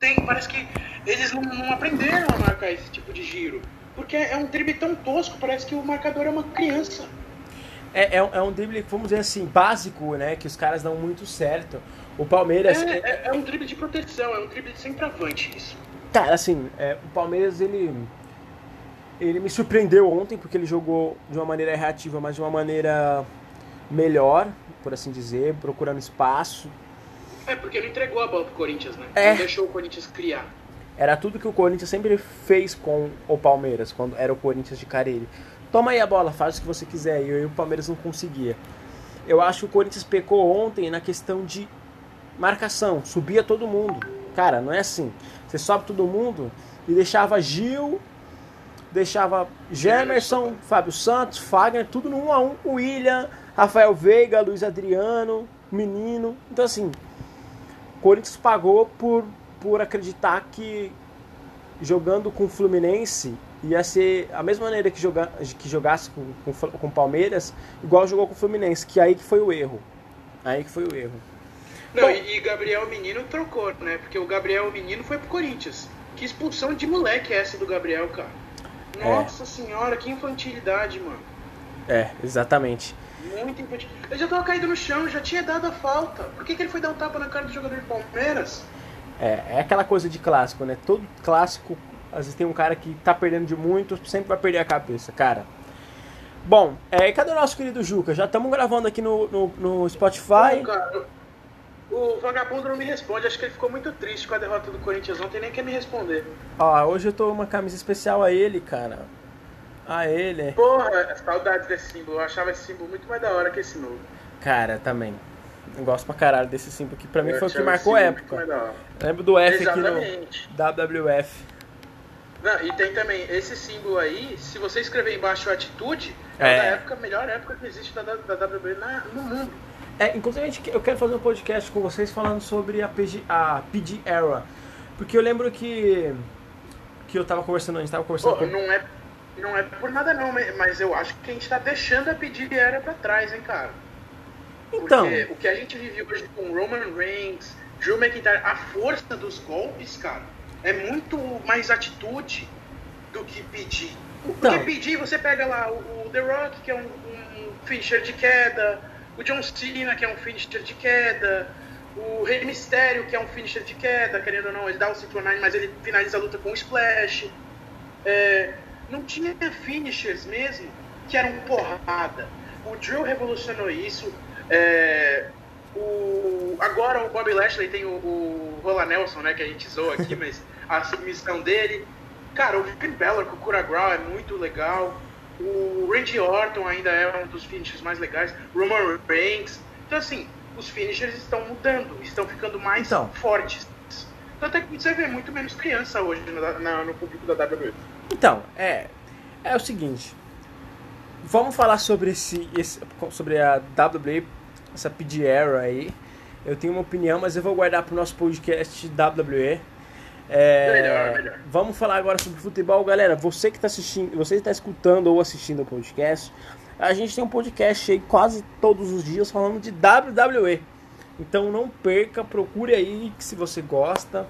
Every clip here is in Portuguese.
tem, parece que eles não, não aprenderam a marcar esse tipo de giro. Porque é um drible tão tosco, parece que o marcador é uma criança. É, é, é um drible, vamos dizer assim, básico, né? Que os caras dão muito certo. O Palmeiras. É, é, é um drible de proteção, é um drible de centroavante isso. Cara, assim, é, o Palmeiras, ele. Ele me surpreendeu ontem, porque ele jogou de uma maneira reativa, mas de uma maneira melhor, por assim dizer, procurando espaço. É, porque não entregou a bola pro Corinthians, né? É. Não deixou o Corinthians criar. Era tudo que o Corinthians sempre fez com o Palmeiras, quando era o Corinthians de Carelli. Toma aí a bola, faz o que você quiser. E o Palmeiras não conseguia. Eu acho que o Corinthians pecou ontem na questão de marcação. Subia todo mundo. Cara, não é assim. Você sobe todo mundo e deixava Gil, deixava Gemerson, Fábio Santos, Fagner, tudo no 1 a 1 o William, Rafael Veiga, Luiz Adriano, Menino. Então assim, Corinthians pagou por, por acreditar que jogando com o Fluminense ia ser a mesma maneira que, joga, que jogasse com, com, com o Palmeiras, igual jogou com o Fluminense, que aí que foi o erro. Aí que foi o erro. Não, Bom, e, e Gabriel Menino trocou, né? Porque o Gabriel Menino foi pro Corinthians. Que expulsão de moleque é essa do Gabriel, cara? Nossa é. senhora, que infantilidade, mano. É, exatamente. Muito infantil. Ele já tava caído no chão, já tinha dado a falta. Por que, que ele foi dar um tapa na cara do jogador do Palmeiras? É, é aquela coisa de clássico, né? Todo clássico, às vezes tem um cara que tá perdendo de muito, sempre vai perder a cabeça, cara. Bom, é, cadê o nosso querido Juca? Já estamos gravando aqui no, no, no Spotify. Cara, o vagabundo não me responde, acho que ele ficou muito triste com a derrota do Corinthians ontem, nem quer me responder. Ó, hoje eu tô uma camisa especial a ele, cara. A ele. Porra, saudades desse símbolo. Eu achava esse símbolo muito mais da hora que esse novo. Cara, também. Eu gosto pra caralho desse símbolo que pra mim eu foi o que marcou a época. Lembro do F Exatamente. aqui no WWF. Não, e tem também esse símbolo aí, se você escrever embaixo atitude, é, é da época, melhor época que existe da, da WWE na, no mundo. É, inclusive eu quero fazer um podcast com vocês falando sobre a, PG, a PG Era. Porque eu lembro que. Que eu tava conversando, a gente tava conversando. Pô, com... não, é, não é por nada não, mas eu acho que a gente tá deixando a PG Era pra trás, hein, cara. Então. Porque o que a gente vive hoje com Roman Reigns, Drew McIntyre, a força dos golpes, cara, é muito mais atitude do que pedir. Então. Porque pedir, você pega lá o, o The Rock, que é um, um finisher de queda, o John Cena, que é um finisher de queda, o Rei Mistério, que é um finisher de queda, querendo ou não, ele dá o Synchronine, mas ele finaliza a luta com um splash. É, não tinha finishers mesmo que eram porrada. O Drew revolucionou isso. É, o, agora o Bobby Lashley tem o, o Rola Nelson, né, que a gente zoa aqui, mas a submissão dele. Cara, o Finn Balor com o Curagrau é muito legal. O Randy Orton ainda é um dos finishers mais legais. Roman Reigns. Então, assim, os finishers estão mudando, estão ficando mais então. fortes. Tanto é que você vê muito menos criança hoje no, na, no público da WWE. Então, é, é o seguinte. Vamos falar sobre esse, esse sobre a WWE essa PD Era aí. Eu tenho uma opinião, mas eu vou guardar para o nosso podcast WWE. É, melhor, melhor. Vamos falar agora sobre futebol, galera. Você que está assistindo, você está escutando ou assistindo o podcast, a gente tem um podcast aí quase todos os dias falando de WWE. Então não perca, procure aí se você gosta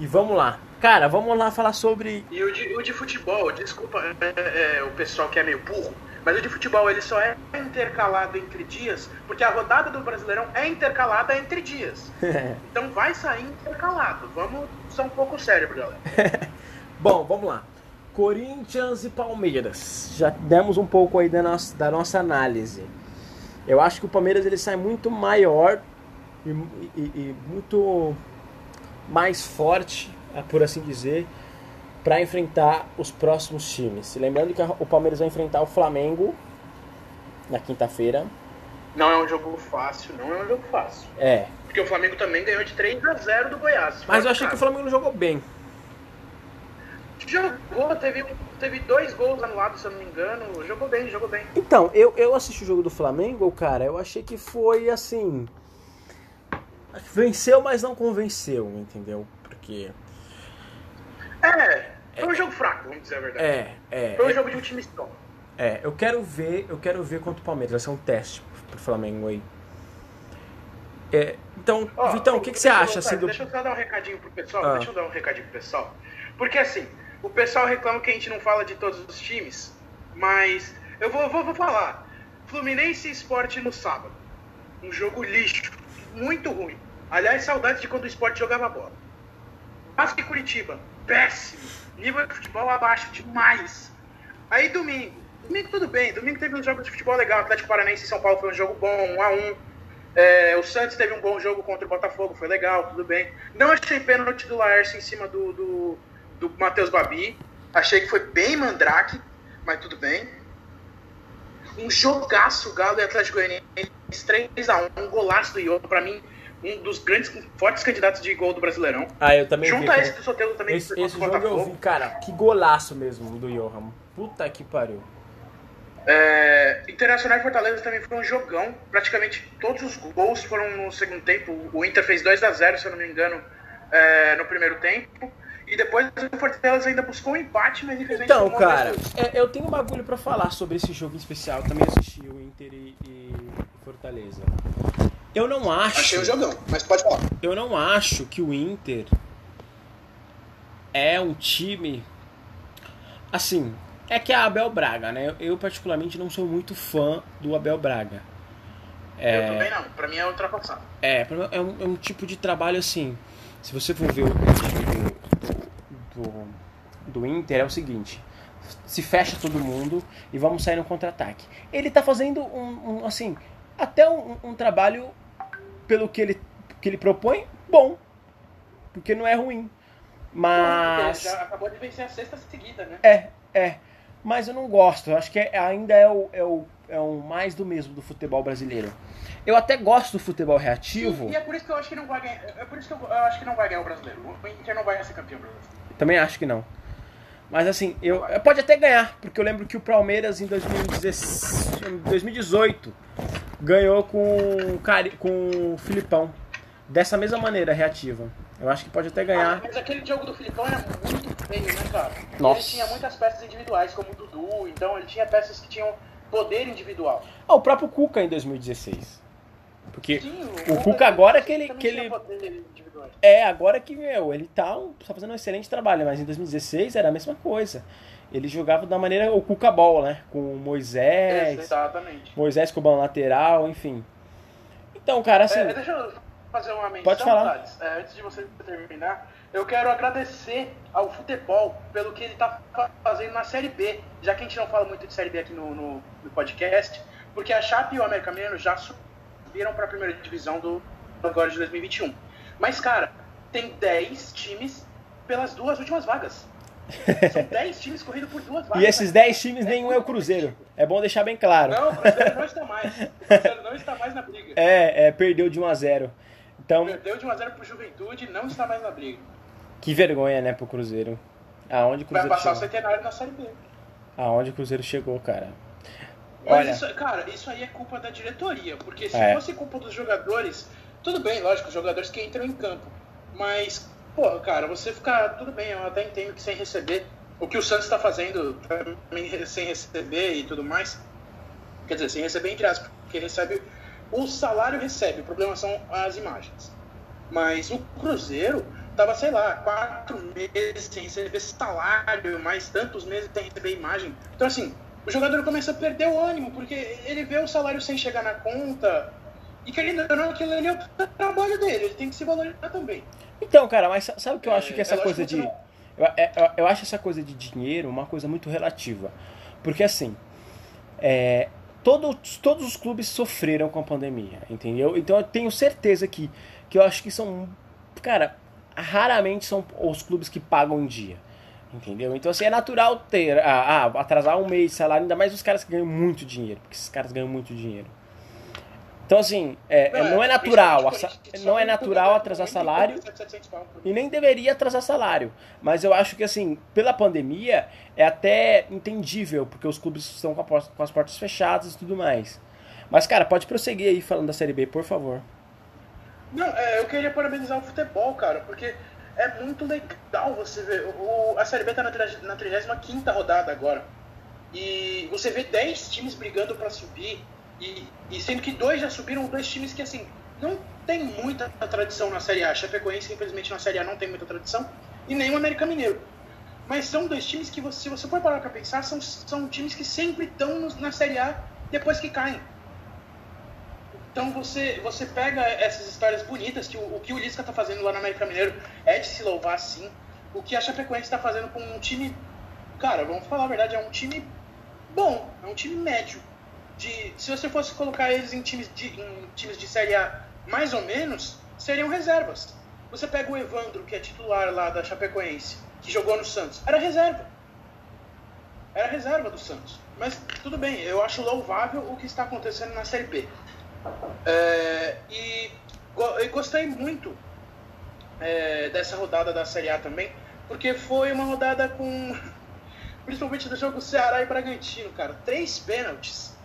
e vamos lá. Cara, vamos lá falar sobre. E o de, o de futebol, desculpa é, é, é o pessoal que é meio burro, mas o de futebol ele só é intercalado entre dias, porque a rodada do Brasileirão é intercalada entre dias. então vai sair intercalado. Vamos ser um pouco sério, galera. Bom, vamos lá. Corinthians e Palmeiras. Já demos um pouco aí da nossa, da nossa análise. Eu acho que o Palmeiras ele sai muito maior e, e, e muito mais forte, por assim dizer, para enfrentar os próximos times. Lembrando que o Palmeiras vai enfrentar o Flamengo na quinta-feira. Não é um jogo fácil, não é um jogo fácil. É. Porque o Flamengo também ganhou de 3 a 0 do Goiás. Mas eu achei que o Flamengo não jogou bem. Jogou, teve, teve dois gols anulados, se eu não me engano. Jogou bem, jogou bem. Então, eu, eu assisti o jogo do Flamengo, cara, eu achei que foi assim. Venceu, mas não convenceu, entendeu? Porque. É, foi um jogo fraco, vamos dizer a verdade. É, é. Foi um é, jogo de um time só. É, eu quero ver, eu quero ver contra o Palmeiras, vai ser um teste pro Flamengo aí. É, Então, oh, Vitão, o que, que você acha assim do. Deixa eu só dar um recadinho pro pessoal. Ah. Deixa eu dar um recadinho pro pessoal. Porque assim, o pessoal reclama que a gente não fala de todos os times, mas eu vou, vou, vou falar. Fluminense e Esporte no sábado. Um jogo lixo. Muito ruim. Aliás, saudades de quando o esporte jogava bola. Vasco e Curitiba. Péssimo. Nível de futebol abaixo demais. Aí domingo. Domingo tudo bem. Domingo teve um jogo de futebol legal. Atlético Paranaense e São Paulo foi um jogo bom, um a um. É, o Santos teve um bom jogo contra o Botafogo, foi legal, tudo bem. Não achei pênalti do Laércio em cima do, do, do Matheus Babi. Achei que foi bem mandrake, mas tudo bem. Um jogaço Galo e Atlético Goianiense 3x1, um golaço do Ioto, pra mim, um dos grandes, fortes candidatos de gol do Brasileirão. Ah, eu também Junto vi. esse do Sotelo também. Esse, esse jogo eu vi, cara, que golaço mesmo do Johan. Puta que pariu. É, Internacional e Fortaleza também foi um jogão. Praticamente todos os gols foram no segundo tempo. O Inter fez 2 a 0 se eu não me engano, é, no primeiro tempo. E depois o Fortaleza ainda buscou um empate, mas infelizmente Então, cara, é, eu tenho um bagulho para falar sobre esse jogo em especial. Eu também assisti o Inter e, e Fortaleza. Eu não acho. Achei um jogão, mas pode falar. Eu não acho que o Inter é um time. Assim, é que é Abel Braga, né? Eu, particularmente não sou muito fã do Abel Braga. É, eu também não, pra mim é ultrapassado. É, é um, é um tipo de trabalho assim. Se você for ver o time do, do, Inter, é o seguinte: se fecha todo mundo e vamos sair no contra-ataque. Ele tá fazendo um, um assim, até um, um, trabalho pelo que ele, que ele propõe, bom. Porque não é ruim. Mas. Ele já acabou de vencer a sexta seguida, né? É, é mas eu não gosto. Eu acho que é, ainda é o, é, o, é o mais do mesmo do futebol brasileiro. Eu até gosto do futebol reativo. Sim, e é por isso que eu acho que não vai ganhar. É por isso que eu, eu acho que não vai ganhar o brasileiro. O Inter não vai ser campeão brasileiro. Também acho que não. Mas assim, eu, pode até ganhar, porque eu lembro que o Palmeiras em 2018 ganhou com, com o Filipão. Dessa mesma maneira, reativa. Eu acho que pode até ganhar. Ah, mas aquele jogo do Filipão era muito feio, né, cara? Nossa. Ele tinha muitas peças individuais, como o Dudu, então ele tinha peças que tinham poder individual. Ah, o próprio Cuca em 2016. Porque Sim, o, o Cuca agora que ele. Que ele... É, agora que, meu, ele tá, tá fazendo um excelente trabalho, mas em 2016 era a mesma coisa. Ele jogava da maneira o Cuca Ball, né? Com Moisés. Exatamente. Moisés com o lateral, enfim. Então, cara, assim. É, deixa eu fazer uma menção, Pode falar. É, antes de você terminar, eu quero agradecer ao futebol pelo que ele está fazendo na Série B, já que a gente não fala muito de Série B aqui no, no, no podcast, porque a Chape e o América Mineiro já subiram para a primeira divisão do agora de 2021. Mas, cara, tem 10 times pelas duas últimas vagas. São 10 times correndo por duas vagas. E esses 10 times, nenhum é o Cruzeiro. É bom deixar bem claro. Não, o Cruzeiro não está mais. O Cruzeiro não está mais na briga. É, é perdeu de 1 a 0 então, Perdeu de 1x0 pro Juventude e não está mais na briga. Que vergonha, né, pro Cruzeiro. Aonde o Cruzeiro Vai passar chegou? o centenário na Série B. Aonde o Cruzeiro chegou, cara. Mas Olha... isso, cara, isso aí é culpa da diretoria. Porque se é. fosse culpa dos jogadores, tudo bem, lógico, jogadores que entram em campo. Mas, pô, cara, você ficar. Tudo bem, eu até entendo que sem receber. O que o Santos está fazendo sem receber e tudo mais. Quer dizer, sem receber entre aspas, porque recebe o salário recebe, o problema são as imagens. Mas o Cruzeiro tava, sei lá, quatro meses sem receber salário, mais tantos meses sem receber imagem. Então, assim, o jogador começa a perder o ânimo, porque ele vê o salário sem chegar na conta. E querendo ou não, aquilo ali é o trabalho dele, ele tem que se valorizar também. Então, cara, mas sabe o que eu acho que essa é, coisa de. Eu, é, eu, eu, acho essa coisa de dinheiro uma coisa muito relativa. Porque assim, é, todos, todos os clubes sofreram com a pandemia, entendeu? Então eu tenho certeza que, que eu acho que são, cara, raramente são os clubes que pagam em dia, entendeu? Então assim, é natural ter, ah, ah, atrasar um mês de salário, ainda mais os caras que ganham muito dinheiro, porque esses caras ganham muito dinheiro. Então, assim, é, não, não, é, é natural. Não é natural atrasar salário. E nem deveria atrasar salário. Mas eu acho que, assim, pela pandemia, é até entendível, porque os clubes estão com, com as portas fechadas e tudo mais. Mas, cara, pode prosseguir aí falando da Série B, por favor. Não, é, eu queria parabenizar o futebol, cara, porque é muito legal você ver. O, a Série B tá na, na 35 rodada agora. E você vê 10 times brigando para subir e, e, sendo que dois já subiram, dois times que, assim, não tem muita tradição na Série A. Chapecoense, infelizmente, na Série A não tem muita tradição. E nem o América Mineiro. Mas são dois times que, você, se você for parar para pensar, são, são times que sempre estão na Série A depois que caem. Então você, você pega essas histórias bonitas, que o, o que o Lisca está fazendo lá no América Mineiro é de se louvar sim. O que a Chapecoense está fazendo com um time, cara, vamos falar a verdade, é um time bom, é um time médio. De, se você fosse colocar eles em times de, em times de Série A mais ou menos, seriam reservas. Você pega o Evandro, que é titular lá da Chapecoense, que jogou no Santos, era reserva. Era reserva do Santos. Mas tudo bem, eu acho louvável o que está acontecendo na Série B. É, e eu gostei muito é, dessa rodada da Série A também, porque foi uma rodada com. Principalmente do jogo Ceará e Bragantino, cara. Três pênaltis.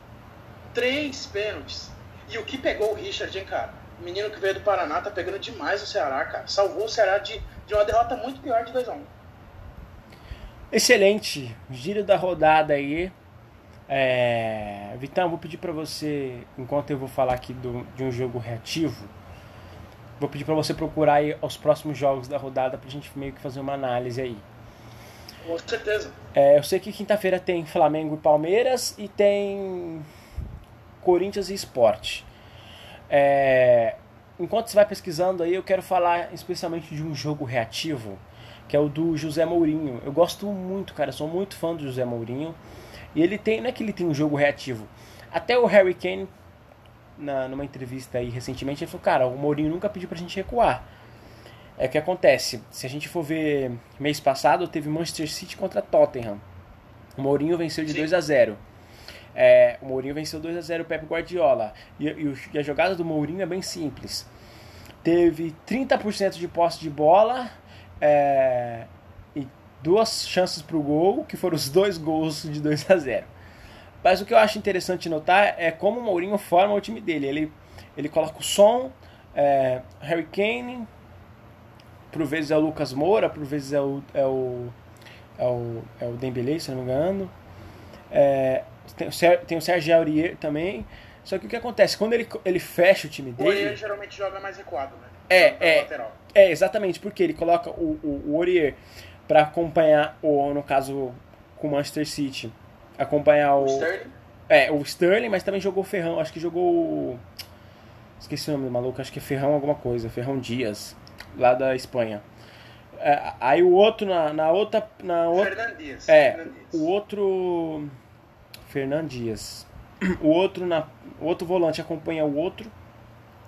Três pênaltis. E o que pegou o Richard, hein, cara? O menino que veio do Paraná tá pegando demais o Ceará, cara. Salvou o Ceará de, de uma derrota muito pior de 2x1. Excelente. Giro da rodada aí. É... Vitão, vou pedir para você, enquanto eu vou falar aqui do, de um jogo reativo, vou pedir para você procurar aí os próximos jogos da rodada pra gente meio que fazer uma análise aí. Com certeza. É, eu sei que quinta-feira tem Flamengo e Palmeiras e tem Corinthians e Sport. É, enquanto você vai pesquisando aí, eu quero falar especialmente de um jogo reativo, que é o do José Mourinho. Eu gosto muito, cara, sou muito fã do José Mourinho. E ele tem, não é que ele tem um jogo reativo. Até o Harry Kane, na, numa entrevista aí recentemente, ele falou, cara, o Mourinho nunca pediu pra gente recuar. É o que acontece. Se a gente for ver mês passado, teve Manchester City contra Tottenham. O Mourinho venceu de Sim. 2 a 0 é, o Mourinho venceu 2 a 0 o Pep Guardiola. E, e, e, a jogada do Mourinho é bem simples. Teve 30% de posse de bola é, e duas chances para o gol, que foram os dois gols de 2 a 0 Mas o que eu acho interessante notar é como o Mourinho forma o time dele. Ele, ele coloca o som, é, Harry Kane, por vezes é o Lucas Moura, por vezes é o, é o, é o, é o Dembélé, se não me engano. É, tem, tem o Sérgio Aurier também. Só que o que acontece? Quando ele, ele fecha o time dele. O Aurier geralmente joga mais recuado, né? É, é, é, exatamente, porque ele coloca o, o, o Aurier para acompanhar, o, no caso com o Manchester City, acompanhar o. o Sterling? É, o Sterling, mas também jogou o Ferrão, acho que jogou. Esqueci o nome do maluco, acho que é Ferrão alguma coisa, Ferrão Dias, lá da Espanha. É, aí o outro na, na outra. Na outra Fernandes. É, Fernandes. o outro. Fernandes. O outro, na, o outro volante acompanha o outro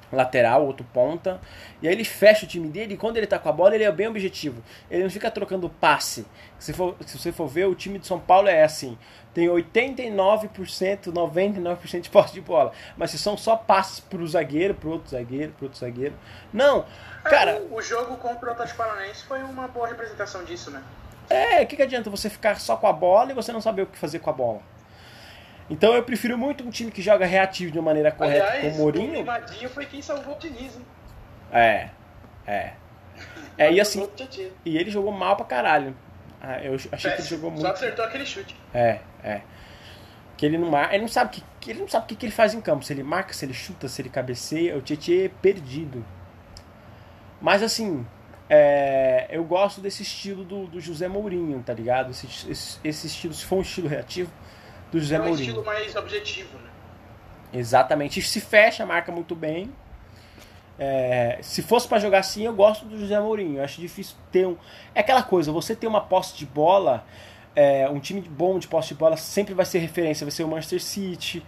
lateral, outro ponta. E aí ele fecha o time dele e quando ele tá com a bola, ele é bem objetivo. Ele não fica trocando passe. Se, for, se você for ver, o time de São Paulo é assim. Tem 89%, 99% de posse de bola. Mas se são só passes pro zagueiro, pro outro zagueiro, pro outro zagueiro. Não, é, cara... O, o, jogo contra o Atlético Paranaense foi uma boa representação disso, né? É, o que, que adianta você ficar só com a bola e você não saber o que fazer com a bola? Então eu prefiro muito um time que joga reativo de uma maneira correta Aliás, com o Mourinho. O Madinho foi quem salvou o Diniz, hein? É, é. É, e assim, e ele jogou mal pra caralho. Ah, eu achei Péssimo. que ele jogou muito. Só acertou aquele chute. É, é. Que ele não marca, ele não sabe que ele não sabe o que, que ele faz em campo, se ele marca, se ele chuta, se ele cabeceia, o Tietchan é perdido. Mas assim, é, eu gosto desse estilo do, do José Mourinho, tá ligado? Esse, esse, esse estilo, se for um estilo reativo, do José é um Mourinho. estilo mais objetivo, né? Exatamente. Se fecha, marca muito bem. É, se fosse para jogar assim, eu gosto do José Mourinho. Eu acho difícil ter um. É aquela coisa, você ter uma posse de bola, é, um time bom de posse de bola sempre vai ser referência. Vai ser o Manchester City,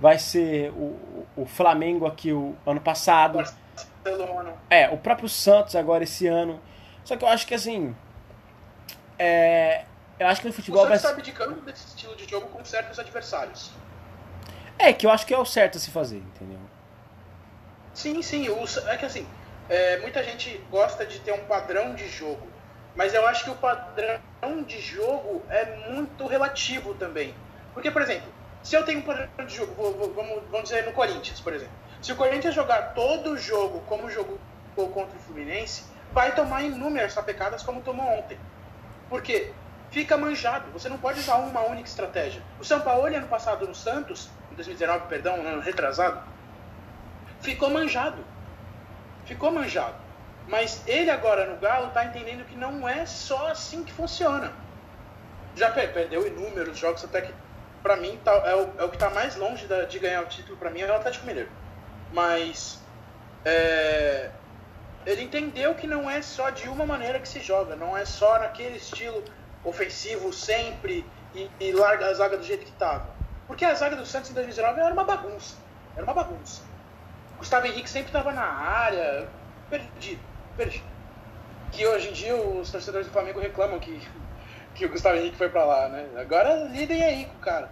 vai ser o, o Flamengo aqui o ano passado. Barcelona. É, o próprio Santos agora esse ano. Só que eu acho que assim. É, eu acho que no futebol. O Santos vai... está abdicando desse estilo de jogo com certos adversários. É, que eu acho que é o certo a se fazer, entendeu? Sim, sim. O, é que assim, é, muita gente gosta de ter um padrão de jogo. Mas eu acho que o padrão de jogo é muito relativo também. Porque, por exemplo, se eu tenho um padrão de jogo, vou, vou, vamos, vamos dizer no Corinthians, por exemplo. Se o Corinthians jogar todo o jogo como jogou contra o Fluminense, vai tomar inúmeras sapecadas como tomou ontem. Por quê? Fica manjado. Você não pode usar uma única estratégia. O São Paulo, ano passado no Santos, em 2019, perdão, ano retrasado, ficou manjado. ficou manjado. Mas ele agora no Galo tá entendendo que não é só assim que funciona. Já perdeu inúmeros jogos, até que para mim tá, é, o, é, o, que tá mais longe da, de ganhar o título para mim é o Atlético Mineiro. Mas é, ele entendeu que não é só de uma maneira que se joga, não é só naquele estilo ofensivo sempre e, e larga a zaga do jeito que estava. Porque a zaga do Santos em 2019 era uma bagunça. Era uma bagunça. Gustavo Henrique sempre estava na área, perdido, perdido. Que hoje em dia os torcedores do Flamengo reclamam que, que o Gustavo Henrique foi para lá, né? Agora lidem aí com o cara.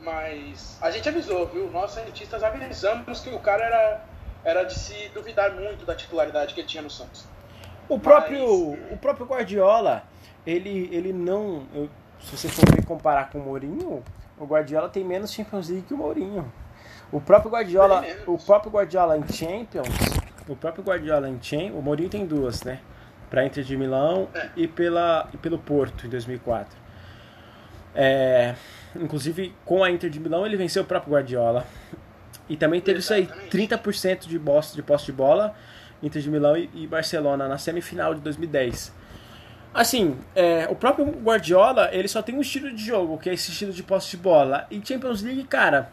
Mas a gente avisou, viu? Nós, cientistas, avisamos que o cara era, era de se duvidar muito da titularidade que ele tinha no Santos. O próprio, Mas... o próprio Guardiola, ele, ele não. Eu, se você for comparar com o Mourinho, o Guardiola tem menos Champions League que o Mourinho. O próprio Guardiola, o próprio Guardiola em Champions, o próprio Guardiola em Champions, o Mourinho tem duas, né? Para Inter de Milão é. e pela e pelo Porto em 2004. É, inclusive com a Inter de Milão ele venceu o próprio Guardiola. E também teve Exatamente. isso aí, 30% de, boss, de posse de bola, Inter de Milão e, e Barcelona na semifinal de 2010. Assim, é, o próprio Guardiola, ele só tem um estilo de jogo, que é esse estilo de posse de bola. E Champions League, cara,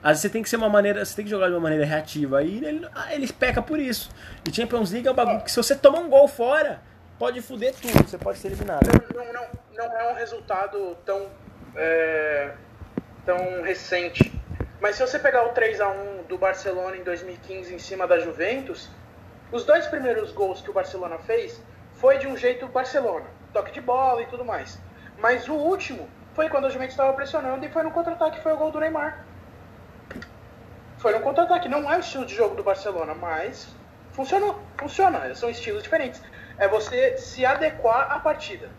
às vezes você tem que ser uma maneira, você tem que jogar de uma maneira reativa. E ele, ele peca por isso. E Champions League é um bagulho que se você tomar um gol fora, pode foder tudo, você pode ser eliminado. Não, não, não é um resultado tão, é, tão recente. Mas se você pegar o 3 a 1 do Barcelona em 2015 em cima da Juventus, os dois primeiros gols que o Barcelona fez foi de um jeito Barcelona, toque de bola e tudo mais. Mas o último foi quando a Juventus estava pressionando e foi no contra-ataque, foi o gol do Neymar. Foi no contra-ataque, não é o estilo de jogo do Barcelona, mas funcionou, funciona, são estilos diferentes. É você se adequar à partida.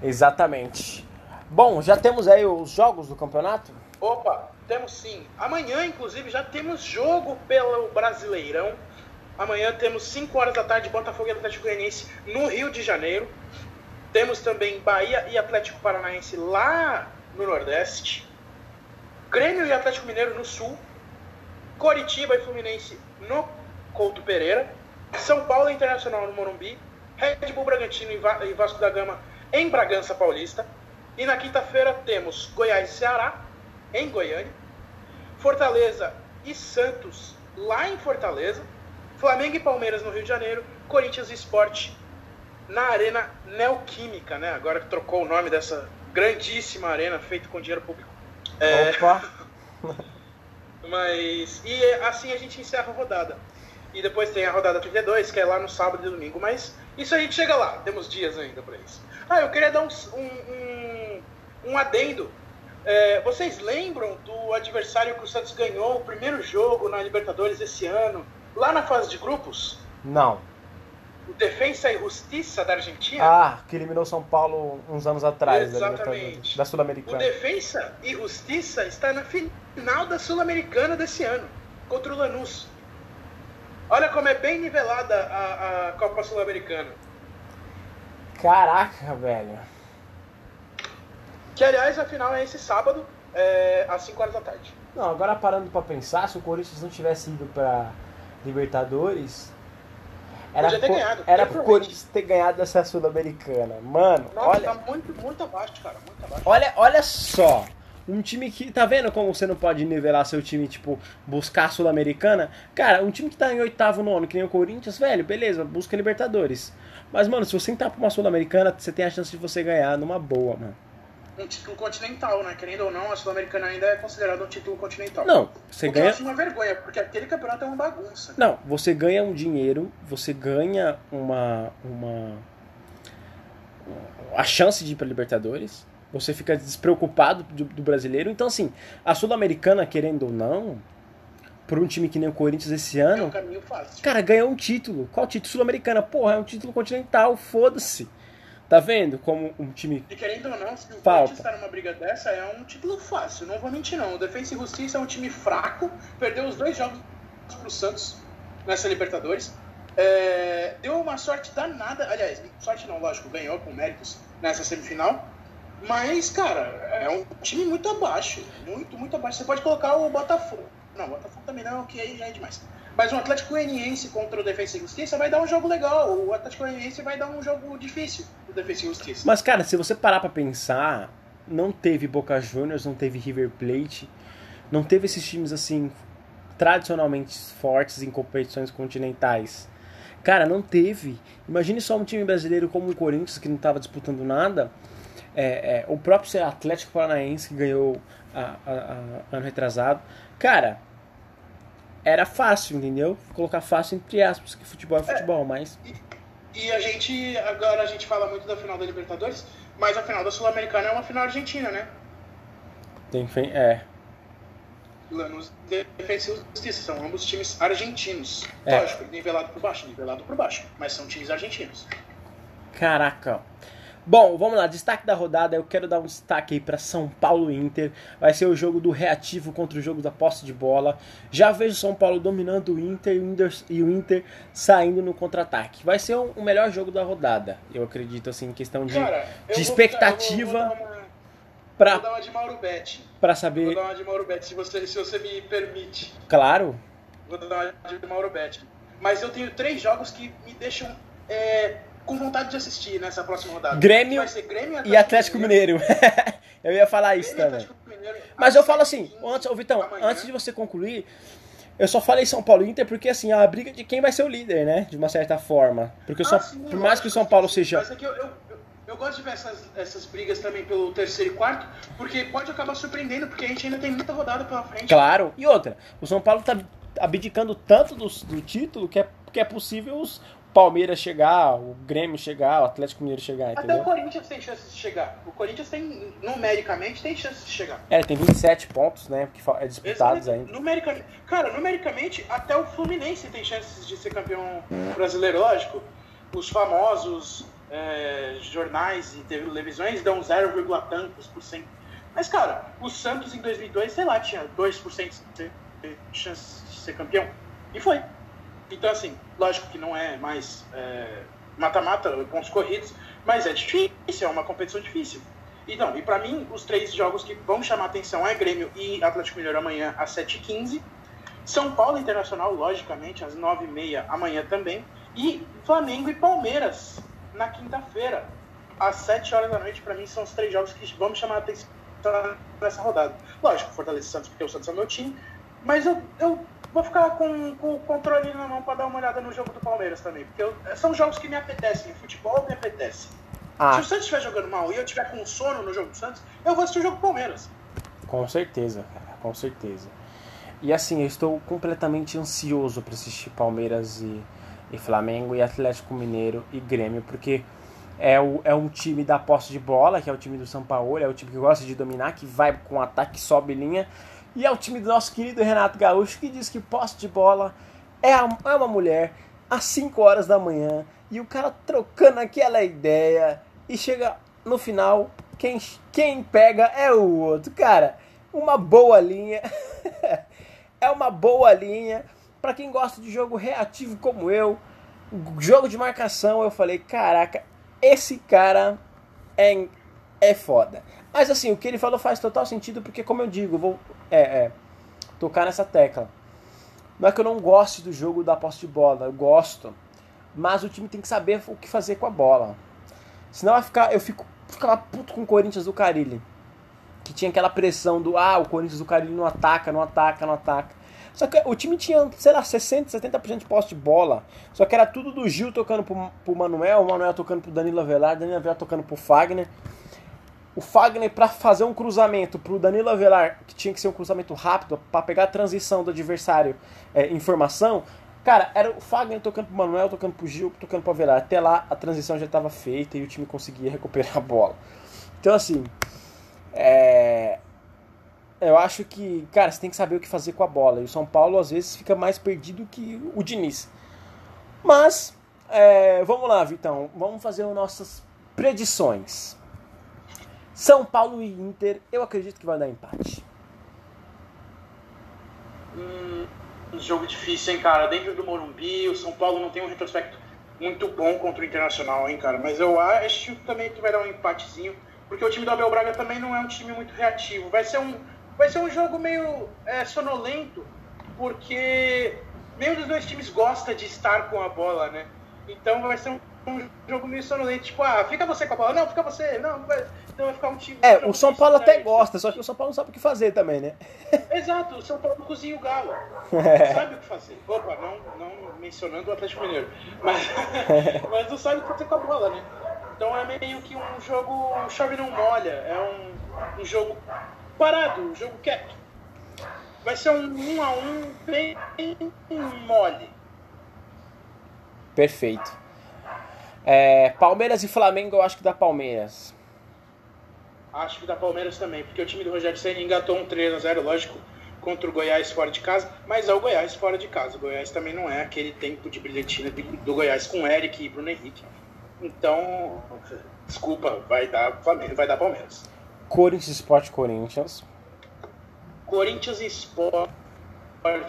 Exatamente. Bom, já temos aí os jogos do campeonato? Opa, temos sim. Amanhã, inclusive, já temos jogo pelo Brasileirão. Amanhã temos 5 horas da tarde Botafogo e Atlético Goianiense no Rio de Janeiro. Temos também Bahia e Atlético Paranaense lá no Nordeste. Grêmio e Atlético Mineiro no Sul. Coritiba e Fluminense no Couto Pereira. São Paulo Internacional no Morumbi. Red Bull Bragantino e Vasco da Gama em Bragança Paulista. E na quinta-feira temos Goiás e Ceará em Goiânia. Fortaleza e Santos lá em Fortaleza. Flamengo e Palmeiras no Rio de Janeiro, Corinthians e Sport na Arena Neoquímica, né? Agora que trocou o nome dessa grandíssima arena feita com dinheiro público. É... Opa! Mas. E assim a gente encerra a rodada. E depois tem a rodada 32, que é lá no sábado e domingo. Mas isso a gente chega lá, temos dias ainda para isso. Ah, eu queria dar um, um, um adendo. É, vocês lembram do adversário que o Santos ganhou o primeiro jogo na Libertadores esse ano? Lá na fase de grupos? Não. O Defensa e Justiça da Argentina? Ah, que eliminou São Paulo uns anos atrás. Exatamente. Da Sul-Americana. O Defensa e Justiça está na final da Sul-Americana desse ano, contra o Lanús. Olha como é bem nivelada a, a Copa Sul-Americana. Caraca, velho. Que aliás a final é esse sábado, é, às 5 horas da tarde. Não, agora parando para pensar, se o Corinthians não tivesse ido para Libertadores. Era, Podia ter ganhado. Era pro Corinthians ter ganhado essa Sul-Americana. Mano, Nossa, olha. tá muito, muito abaixo, cara. Muito abaixo. Olha, olha só. Um time que. Tá vendo como você não pode nivelar seu time, tipo, buscar a Sul-Americana? Cara, um time que tá em oitavo nono, que nem o Corinthians, velho, beleza, busca Libertadores. Mas, mano, se você entrar pra uma Sul-Americana, você tem a chance de você ganhar numa boa, mano um título continental, né? Querendo ou não, a Sul-Americana ainda é considerada um título continental. Não, você o ganha. Eu acho uma vergonha, porque aquele campeonato é uma bagunça. Não, você ganha um dinheiro, você ganha uma. uma a chance de ir para Libertadores, você fica despreocupado do, do brasileiro. Então, assim, a Sul-Americana, querendo ou não, por um time que nem o Corinthians esse ano. É um caminho fácil. Cara, ganhou um título. Qual título? Sul-Americana. Porra, é um título continental, foda-se. Tá vendo como um time. E querendo ou não, se o Corinthians estar numa briga dessa, é um título fácil, não vou mentir não. O Defensa e Justiça é um time fraco, perdeu os dois jogos pro Santos nessa Libertadores. É, deu uma sorte danada, aliás, sorte não, lógico, ganhou com méritos nessa semifinal. Mas, cara, é um time muito abaixo. Muito, muito abaixo. Você pode colocar o Botafogo. Não, o Botafogo também não, que aí já é demais. Mas o Atlético Goianiense contra o Defensa e Justiça vai dar um jogo legal. O Atlético Goianiense vai dar um jogo difícil, o Defensa e Justiça. Mas, cara, se você parar pra pensar, não teve Boca Juniors, não teve River Plate, não teve esses times assim tradicionalmente fortes em competições continentais. Cara, não teve. Imagine só um time brasileiro como o Corinthians que não estava disputando nada. É, é, o próprio Atlético Paranaense que ganhou a, a, a, ano retrasado. Cara, era fácil, entendeu? Vou colocar fácil entre aspas, que futebol é futebol, é, mas. E, e, a gente, agora a gente fala muito da final da Libertadores, mas a final da Sul-Americana é uma final argentina, né? Tem, é. Lanús Defensa e Justiça, são ambos times argentinos. É. Lógico, nivelado por baixo, nivelado por baixo, mas são times argentinos. Caraca. Bom, vamos lá, destaque da rodada, eu quero dar um destaque aí para São Paulo Inter. Vai ser o jogo do reativo contra o jogo da posse de bola. Já vejo São Paulo dominando o Inter e o Inter saindo no contra-ataque. Vai ser o melhor jogo da rodada, eu acredito, assim, em questão de, Cara, de expectativa. Vou dar uma de Mauro Betti. Pra saber. Vou dar uma de Mauro Betti, se você, se você me permite. Claro. Vou dar uma de Mauro Betti. Mas eu tenho três jogos que me deixam. É, com vontade de assistir nessa próxima rodada. Grêmio, Grêmio e Atlético Mineiro. Mineiro. eu ia falar isso também. Mas eu falo assim, antes, ô Vitão, amanhã. antes de você concluir, eu só falei São Paulo e Inter porque assim, é a briga de quem vai ser o líder, né? De uma certa forma. Porque ah, São, sim, por mais que o São Paulo seja. Mas é que eu, eu, eu gosto de ver essas, essas brigas também pelo terceiro e quarto, porque pode acabar surpreendendo, porque a gente ainda tem muita rodada pela frente. Claro, e outra, o São Paulo tá abdicando tanto do, do título que é, que é possível os, Palmeiras chegar, o Grêmio chegar, o Atlético Mineiro chegar, entendeu? Até o Corinthians tem chance de chegar. O Corinthians tem, numericamente, tem chance de chegar. É, tem 27 pontos, né, que é disputados ainda. Numericamente, cara, numericamente, até o Fluminense tem chances de ser campeão brasileiro, lógico. Os famosos é, jornais e televisões dão 0, tantos por cento. Mas, cara, o Santos em 2002, sei lá, tinha 2% de chance de ser campeão. E foi. Então, assim, lógico que não é mais é, mata-mata, é, pontos corridos, mas é difícil, é uma competição difícil. Então, e para mim, os três jogos que vão chamar atenção é Grêmio e Atlético Mineiro amanhã às 7h15. São Paulo Internacional, logicamente, às 9h30 amanhã também. E Flamengo e Palmeiras na quinta-feira, às 7 horas da noite. Para mim, são os três jogos que vão chamar atenção nessa rodada. Lógico, Fortaleza e Santos, porque o Santos é o meu time. Mas eu, eu Vou ficar com, com o controle na mão para dar uma olhada no jogo do Palmeiras também. Porque eu, são jogos que me apetecem. Futebol me apetece. Ah. Se o Santos estiver jogando mal e eu tiver com sono no jogo do Santos, eu vou assistir o jogo do Palmeiras. Com certeza, cara. Com certeza. E assim, eu estou completamente ansioso para assistir Palmeiras e, e Flamengo e Atlético Mineiro e Grêmio, porque é, o, é um time da posse de bola, que é o time do São Paulo, é o time que gosta de dominar, que vai com ataque, sobe linha e é o time do nosso querido Renato Gaúcho que diz que posse de bola é, é uma mulher às 5 horas da manhã e o cara trocando aquela ideia e chega no final, quem, quem pega é o outro. Cara, uma boa linha. é uma boa linha. Para quem gosta de jogo reativo como eu, jogo de marcação, eu falei, caraca, esse cara é, é foda. Mas assim, o que ele falou faz total sentido, porque como eu digo, vou é, é, tocar nessa tecla. Não é que eu não goste do jogo da posse de bola, eu gosto. Mas o time tem que saber o que fazer com a bola. Senão vai ficar, eu fico ficava puto com o Corinthians do Carilli. Que tinha aquela pressão do ah, o Corinthians do Carilli não ataca, não ataca, não ataca. Só que o time tinha, sei lá, 60, 70% de posse de bola. Só que era tudo do Gil tocando pro, pro Manuel, o Manuel tocando pro Danilo Avelar, Danilo Avelar tocando pro Fagner o Fagner para fazer um cruzamento para o Danilo Avelar, que tinha que ser um cruzamento rápido, para pegar a transição do adversário é, em formação, cara, era o Fagner tocando pro Manuel, tocando pro Gil, tocando pro Avelar. Até lá a transição já estava feita e o time conseguia recuperar a bola. Então, assim, é... eu acho que, cara, você tem que saber o que fazer com a bola. E o São Paulo, às vezes, fica mais perdido que o Diniz. Mas, é... vamos lá, Vitão, vamos fazer as nossas predições. São Paulo e Inter, eu acredito que vai dar empate. Hum, um jogo difícil, hein, cara? Dentro do Morumbi, o São Paulo não tem um retrospecto muito bom contra o Internacional, hein, cara? Mas eu acho também que vai dar um empatezinho, porque o time do Abel Braga também não é um time muito reativo. Vai ser um, vai ser um jogo meio é, sonolento, porque nenhum dos dois times gosta de estar com a bola, né? Então vai ser um, um jogo meio sonolento, tipo, ah, fica você com a bola, não, fica você, não, vai... então vai ficar um time. É, o São Paulo até gosta, só que o São Paulo não sabe o que fazer também, né? Exato, o São Paulo cozinha o galo. Não sabe o que fazer. Opa, não, não mencionando o Atlético Mineiro. Mas, mas não sabe o que fazer com a bola, né? Então é meio que um jogo chove não molha, é um, um jogo parado, um jogo quieto. Vai ser um um a um bem mole. Perfeito. É, Palmeiras e Flamengo, eu acho que dá Palmeiras. Acho que dá Palmeiras também, porque o time do Rogério Senna engatou um 3x0, lógico, contra o Goiás fora de casa, mas é o Goiás fora de casa. O Goiás também não é aquele tempo de brilhantina do Goiás com Eric e Bruno Henrique. Então, desculpa, vai dar Flamengo, vai dar Palmeiras. Corinthians Sport Corinthians. Corinthians Sport,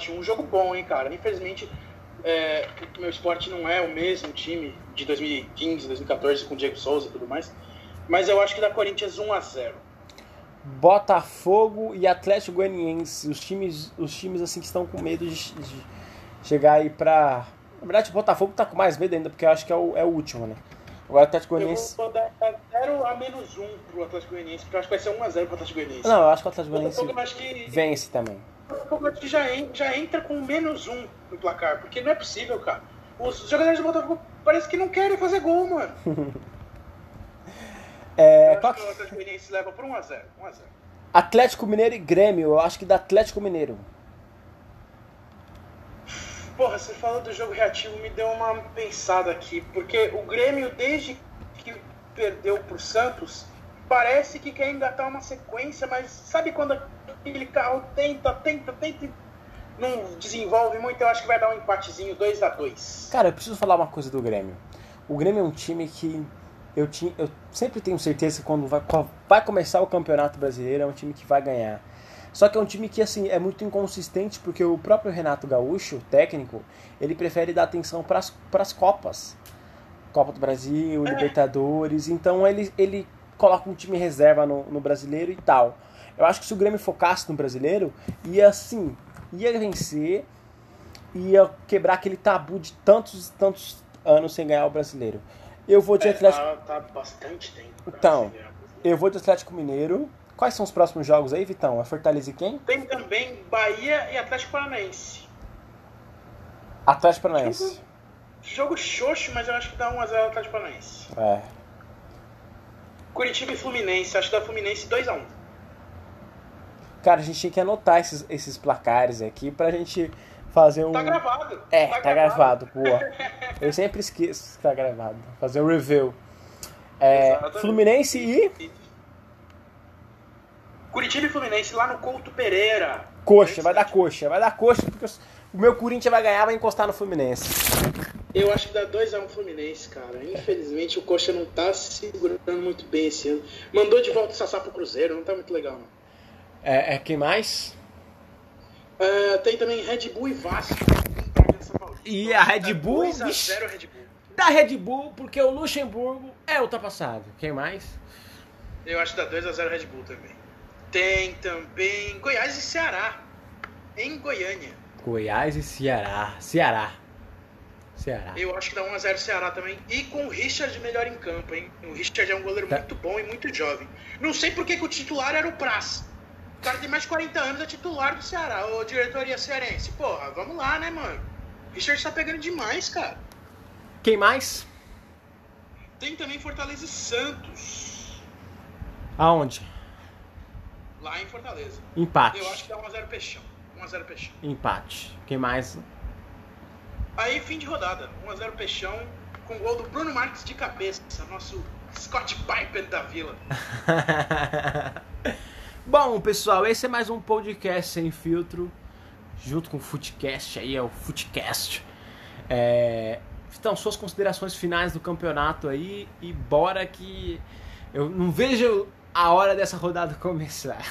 um jogo bom, hein, cara. Infelizmente, é, o meu esporte não é o mesmo time de 2015, 2014 com o Diego Souza e tudo mais. Mas eu acho que dá Corinthians 1 a 0 Botafogo e Atlético Goianiense, os times, os times assim que estão com medo de, de chegar aí pra. Na verdade, o Botafogo tá com mais medo ainda, porque eu acho que é o, é o último, né? Agora o Atlético Goianiense. Eu vou dar 0 a menos 1 pro Atlético Goianiense, porque eu acho que vai ser 1 a 0 pro Atlético Goianiense. Não, eu acho que o Atlético Goianiense que- vence também. O Botafogo acho que já, en- já entra com menos 1 no placar, porque não é possível, cara. Os jogadores do Botafogo parece que não querem fazer gol, mano. É, eu acho que o Atlético Goianiense leva por 1 a 0 1 a 0 Atlético Mineiro e Grêmio, eu acho que dá Atlético Mineiro. Porra, você falou do jogo reativo, me deu uma pensada aqui, porque o Grêmio, desde que perdeu pro Santos, parece que quer engatar uma sequência, mas sabe quando aquele carro tenta, tenta, tenta e não desenvolve muito? Eu acho que vai dar um empatezinho 2 a 2 Cara, eu preciso falar uma coisa do Grêmio. O Grêmio é um time que eu, tinha, eu sempre tenho certeza que quando vai, vai começar o Campeonato Brasileiro é um time que vai ganhar. Só que é um time que assim é muito inconsistente porque o próprio Renato Gaúcho, técnico, ele prefere dar atenção para as Copas. Copa do Brasil, Libertadores. Então ele, ele coloca um time reserva no, no brasileiro e tal. Eu acho que se o Grêmio focasse no brasileiro, ia assim, ia vencer, ia quebrar aquele tabu de tantos tantos anos sem ganhar o brasileiro. Eu vou de É, Atlético, tá, tá bastante tempo. Então. eu vou de Atlético Mineiro. Quais são os próximos jogos aí, Vitão? É Fortaleza e quem? Tem também Bahia e Atlético Paranaense. Atlético Paranaense. Jogo xoxo, mas eu acho que dá 1x0 Atlético Paranaense. É. Curitiba e Fluminense, acho que dá Fluminense 2x1. Cara, a gente tinha que anotar esses, esses placares aqui pra gente fazer um. Tá gravado. É, tá, gravado, boa. Eu sempre esqueço que tá gravado. Fazer um review. É. Fluminense e Curitiba e Fluminense lá no Couto Pereira. coxa, vai dar coxa, vai dar coxa porque o meu Corinthians vai ganhar, vai encostar no Fluminense. Eu acho que dá 2x1 Fluminense, cara. Infelizmente o Coxa não tá se segurando muito bem esse ano. Mandou de volta o Sassá pro Cruzeiro, não tá muito legal, não. É, é quem mais? Ah, tem também Red Bull e Vasco. E a Red Bull, vixe. 2x0 Red Bull. Da Red Bull, porque o Luxemburgo é ultrapassado. Quem mais? Eu acho que dá 2x0 Red Bull também. Tem também Goiás e Ceará. Em Goiânia. Goiás e Ceará. Ceará. Ceará. Eu acho que dá 1x0 Ceará também. E com o Richard melhor em campo, hein? O Richard é um goleiro Tá. muito bom e muito jovem. Não sei por que, que o titular era o Praz. O cara tem mais de 40 anos, é titular do Ceará. Ô, diretoria cearense. Porra, vamos lá, né, mano? O Richard tá pegando demais, cara. Quem mais? Tem também Fortaleza e Santos. Aonde? Lá em Fortaleza. Empate. Eu acho que dá 1x0 Peixão. 1x0 Peixão. Empate. Quem mais? Aí, fim de rodada. 1x0 Peixão. Com gol do Bruno Marques de cabeça. Nosso Scott Piper da Vila. Bom, pessoal, esse é mais um podcast sem filtro, junto com o Footcast, aí é o Footcast. É... Então, suas considerações finais do campeonato aí e bora que eu não vejo a hora dessa rodada começar.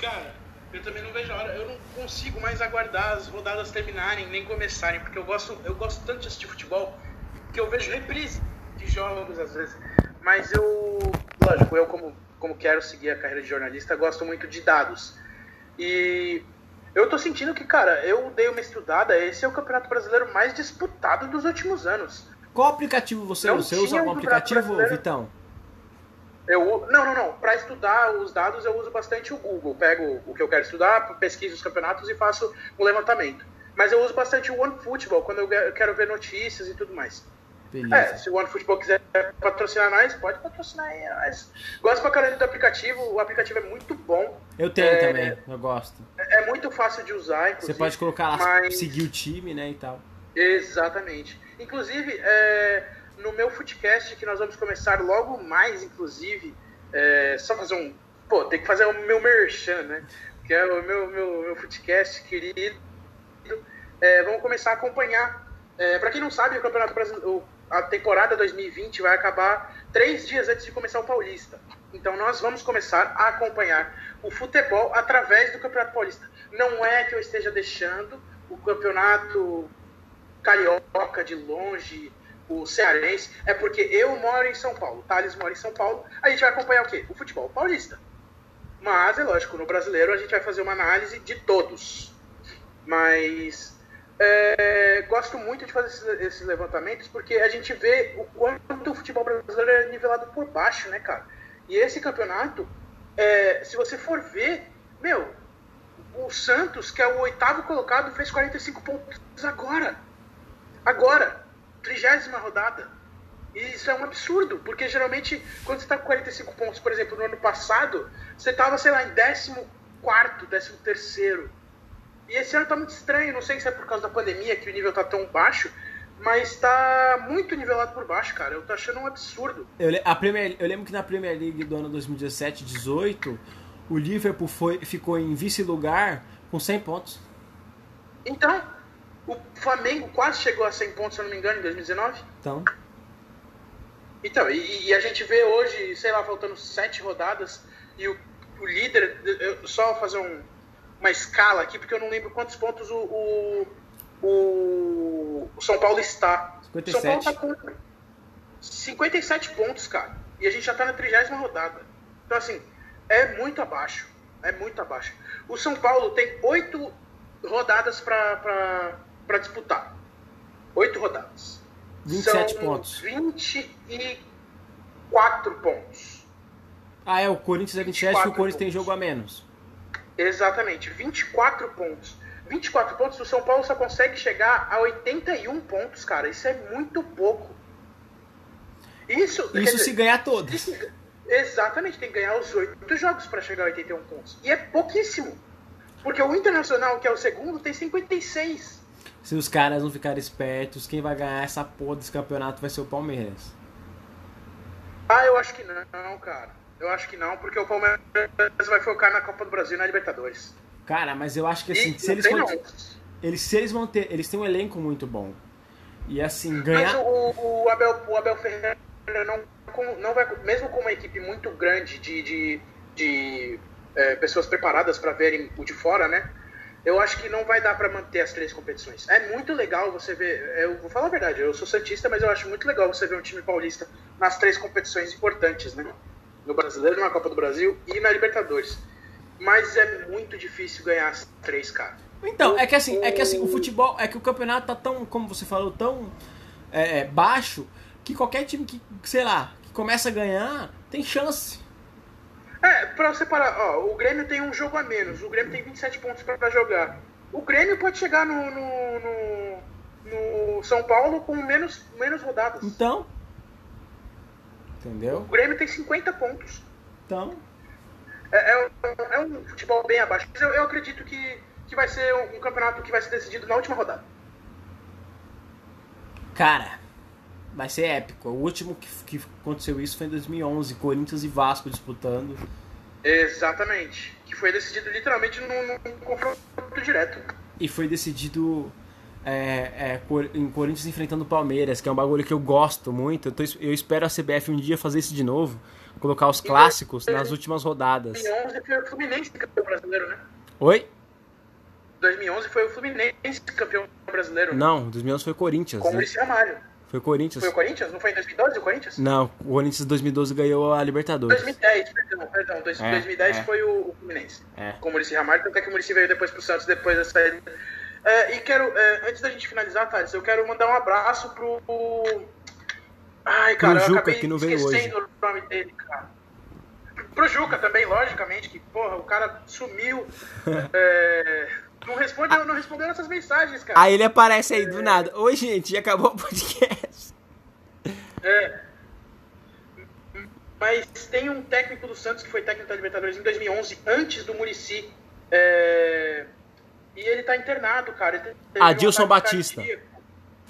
Cara, eu também não vejo a hora. Eu não consigo mais aguardar as rodadas terminarem, nem começarem, porque eu gosto, eu gosto tanto de assistir futebol que eu vejo reprise de jogos às vezes. Mas eu, lógico, eu como, como quero seguir a carreira de jornalista, gosto muito de dados. E Eu tô sentindo que, cara, eu dei uma estudada, esse é o campeonato brasileiro mais disputado dos últimos anos. Qual aplicativo você usa? Você usa algum aplicativo, Vitão? Eu, não, não, não. Para estudar os dados, eu uso bastante o Google. Pego o que eu quero estudar, pesquiso os campeonatos e faço um levantamento. Mas eu uso bastante o OneFootball quando eu quero ver notícias e tudo mais. Beleza. É, se o OneFootball quiser patrocinar nós, pode patrocinar aí nós. Gosto pra caramba do aplicativo, o aplicativo é muito bom. Eu tenho é, também, eu gosto. É, é muito fácil de usar, inclusive. Você pode colocar lá, mas... seguir o time, né, e tal. Exatamente. Inclusive, é, no meu Footcast, que nós vamos começar logo mais, inclusive, é, só fazer um... Pô, tem que fazer o meu merchan, né? Que é o meu, meu, meu Footcast querido. É, vamos começar a acompanhar. É, para quem não sabe, o Campeonato Brasileiro a temporada 2020 vai acabar três dias antes de começar o Paulista. Então nós vamos começar a acompanhar o futebol através do Campeonato Paulista. Não é que eu esteja deixando o Campeonato Carioca de longe, o Cearense, é porque eu moro em São Paulo, o Thales mora em São Paulo, a gente vai acompanhar o quê? O futebol paulista. Mas, é lógico, no brasileiro a gente vai fazer uma análise de todos. Mas é, gosto muito de fazer esses, esses, levantamentos porque a gente vê o quanto o futebol brasileiro é nivelado por baixo, né, cara? E esse campeonato, é, se você for ver, meu, o Santos, que é o oitavo colocado, fez 45 pontos agora. Agora, trigésima rodada. E isso é um absurdo, porque geralmente quando você está com 45 pontos, por exemplo, no ano passado, você estava, sei lá, em 14, 13 terceiro e esse ano tá muito estranho, não sei se é por causa da pandemia que o nível tá tão baixo, mas tá muito nivelado por baixo, cara. Eu tô achando um absurdo. Eu, a Premier, eu lembro que na Premier League do ano 2017-18, o Liverpool foi, ficou em vice-lugar com 100 pontos. Então, o Flamengo quase chegou a 100 pontos, se eu não me engano, em 2019. Então. Então, e, e a gente vê hoje, sei lá, faltando sete rodadas, e o, o líder, eu, só fazer um, uma escala aqui, porque eu não lembro quantos pontos o, o, o, o São Paulo está. 57. São Paulo está com 57 pontos, cara. E a gente já está na trigésima rodada. Então, assim, é muito abaixo. É muito abaixo. O São Paulo tem oito rodadas para disputar. Oito rodadas. 27 São pontos. 24 pontos. Ah, é, o Corinthians é 27 porque o Corinthians pontos. tem jogo a menos. Exatamente, 24 pontos. 24 pontos, o São Paulo só consegue chegar a 81 pontos, cara. Isso é muito pouco. Isso, Isso dizer, se ganhar todos. Exatamente, tem que ganhar os oito jogos para chegar a 81 pontos. E é pouquíssimo. Porque o Internacional, que é o segundo, tem 56. Se os caras não ficarem espertos, quem vai ganhar essa porra desse campeonato vai ser o Palmeiras. Ah, eu acho que não, cara. Eu acho que não, porque o Palmeiras vai focar na Copa do Brasil e na Libertadores. Cara, mas eu acho que assim, e se eles, vão, eles se eles vão ter, eles têm um elenco muito bom. E assim, ganhar. Mas o, o Abel, o Abel Ferreira não, não vai, mesmo com uma equipe muito grande de, de, de é, pessoas preparadas para verem o de fora, né? Eu acho que não vai dar para manter as três competições. É muito legal você ver. Eu vou falar a verdade, eu sou santista, mas eu acho muito legal você ver um time paulista nas três competições importantes, né? No Brasileiro, na Copa do Brasil e na Libertadores. Mas é muito difícil ganhar as três, cara. Então, é que assim, é que assim, o futebol, é que o campeonato tá tão, como você falou, tão é, é, baixo, que qualquer time que, sei lá, que começa a ganhar, tem chance. É, pra você parar, ó, o Grêmio tem um jogo a menos, o Grêmio tem 27 pontos para jogar. O Grêmio pode chegar no, no, no, no São Paulo com menos, menos rodadas. Então, Entendeu? O Grêmio tem 50 pontos. Então. É, é, é um futebol bem abaixo. Mas eu, eu acredito que, que vai ser um, um campeonato que vai ser decidido na última rodada. Cara, vai ser épico. O último que, que aconteceu isso foi em 2011, Corinthians e Vasco disputando. Exatamente. Que foi decidido literalmente num, num confronto direto. E foi decidido é, é, em Corinthians enfrentando o Palmeiras, que é um bagulho que eu gosto muito. Eu, tô, eu, espero a CBF um dia fazer isso de novo, colocar os clássicos nas últimas rodadas. 2011 foi o Fluminense campeão brasileiro, né? Oi? 2011 foi o Fluminense campeão brasileiro. Não, 2011 foi o Corinthians. Com o né? Ramalho. Foi o Corinthians. Foi o Corinthians? Não foi em 2012 o Corinthians? Não, o Corinthians em 2012 ganhou a Libertadores. 2010, perdão, perdão. 2010 é, foi o, o Fluminense. É. Com o Muricy Ramalho, tanto é que o Muricy veio depois pro Santos, depois da saída. É, e quero, é, antes da gente finalizar, Thales, eu quero mandar um abraço pro... Ai, cara, pro Juca, eu acabei que não veio esquecendo hoje. o nome dele, cara. Pro Juca também, logicamente, que, porra, o cara sumiu. é, não, responde, não respondeu nossas mensagens, cara. Aí ele aparece aí do nada. Oi, gente, acabou o podcast. É. Mas tem um técnico do Santos que foi técnico da Libertadores em 2011, antes do Murici. É... E ele tá internado, cara. Adilson Batista.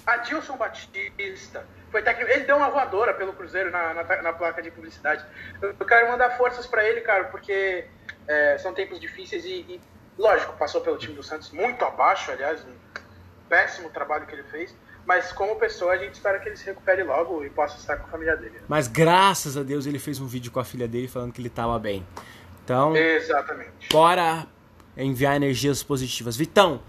Adilson Batista. Foi técnico. Ele deu uma voadora pelo Cruzeiro na, na, na placa de publicidade. Eu, quero mandar forças para ele, cara, porque é, são tempos difíceis e, e, lógico, passou pelo time do Santos muito abaixo, aliás, um péssimo trabalho que ele fez. Mas como pessoa, a gente espera que ele se recupere logo e possa estar com a família dele. Mas graças a Deus ele fez um vídeo com a filha dele falando que ele estava bem. Então, Exatamente. bora enviar energias positivas. Vitão,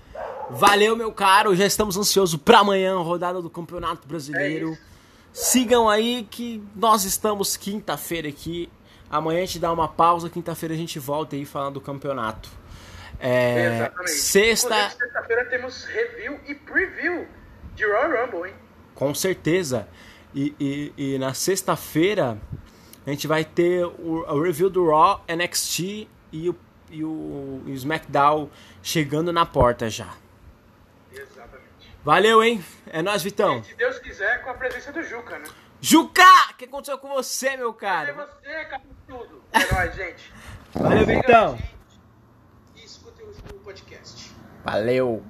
valeu meu caro, já estamos ansiosos para amanhã, rodada do Campeonato Brasileiro. É Sigam aí que nós estamos quinta-feira aqui. Amanhã a gente dá uma pausa, quinta-feira a gente volta aí falando do campeonato. É, Exatamente. Sexta. Sexta-feira temos review e preview de Royal Rumble, hein? Com certeza. E, e, e na sexta-feira a gente vai ter o, o, review do Raw, NXT e o, e o, e o SmackDown chegando na porta já. Valeu, hein? É nóis, Vitão. se Deus quiser, com a presença do Juca, né? Juca! O que aconteceu com você, meu cara? É você, cara, tudo. É nóis, gente. Valeu, Vitão. E escutem o podcast. Valeu.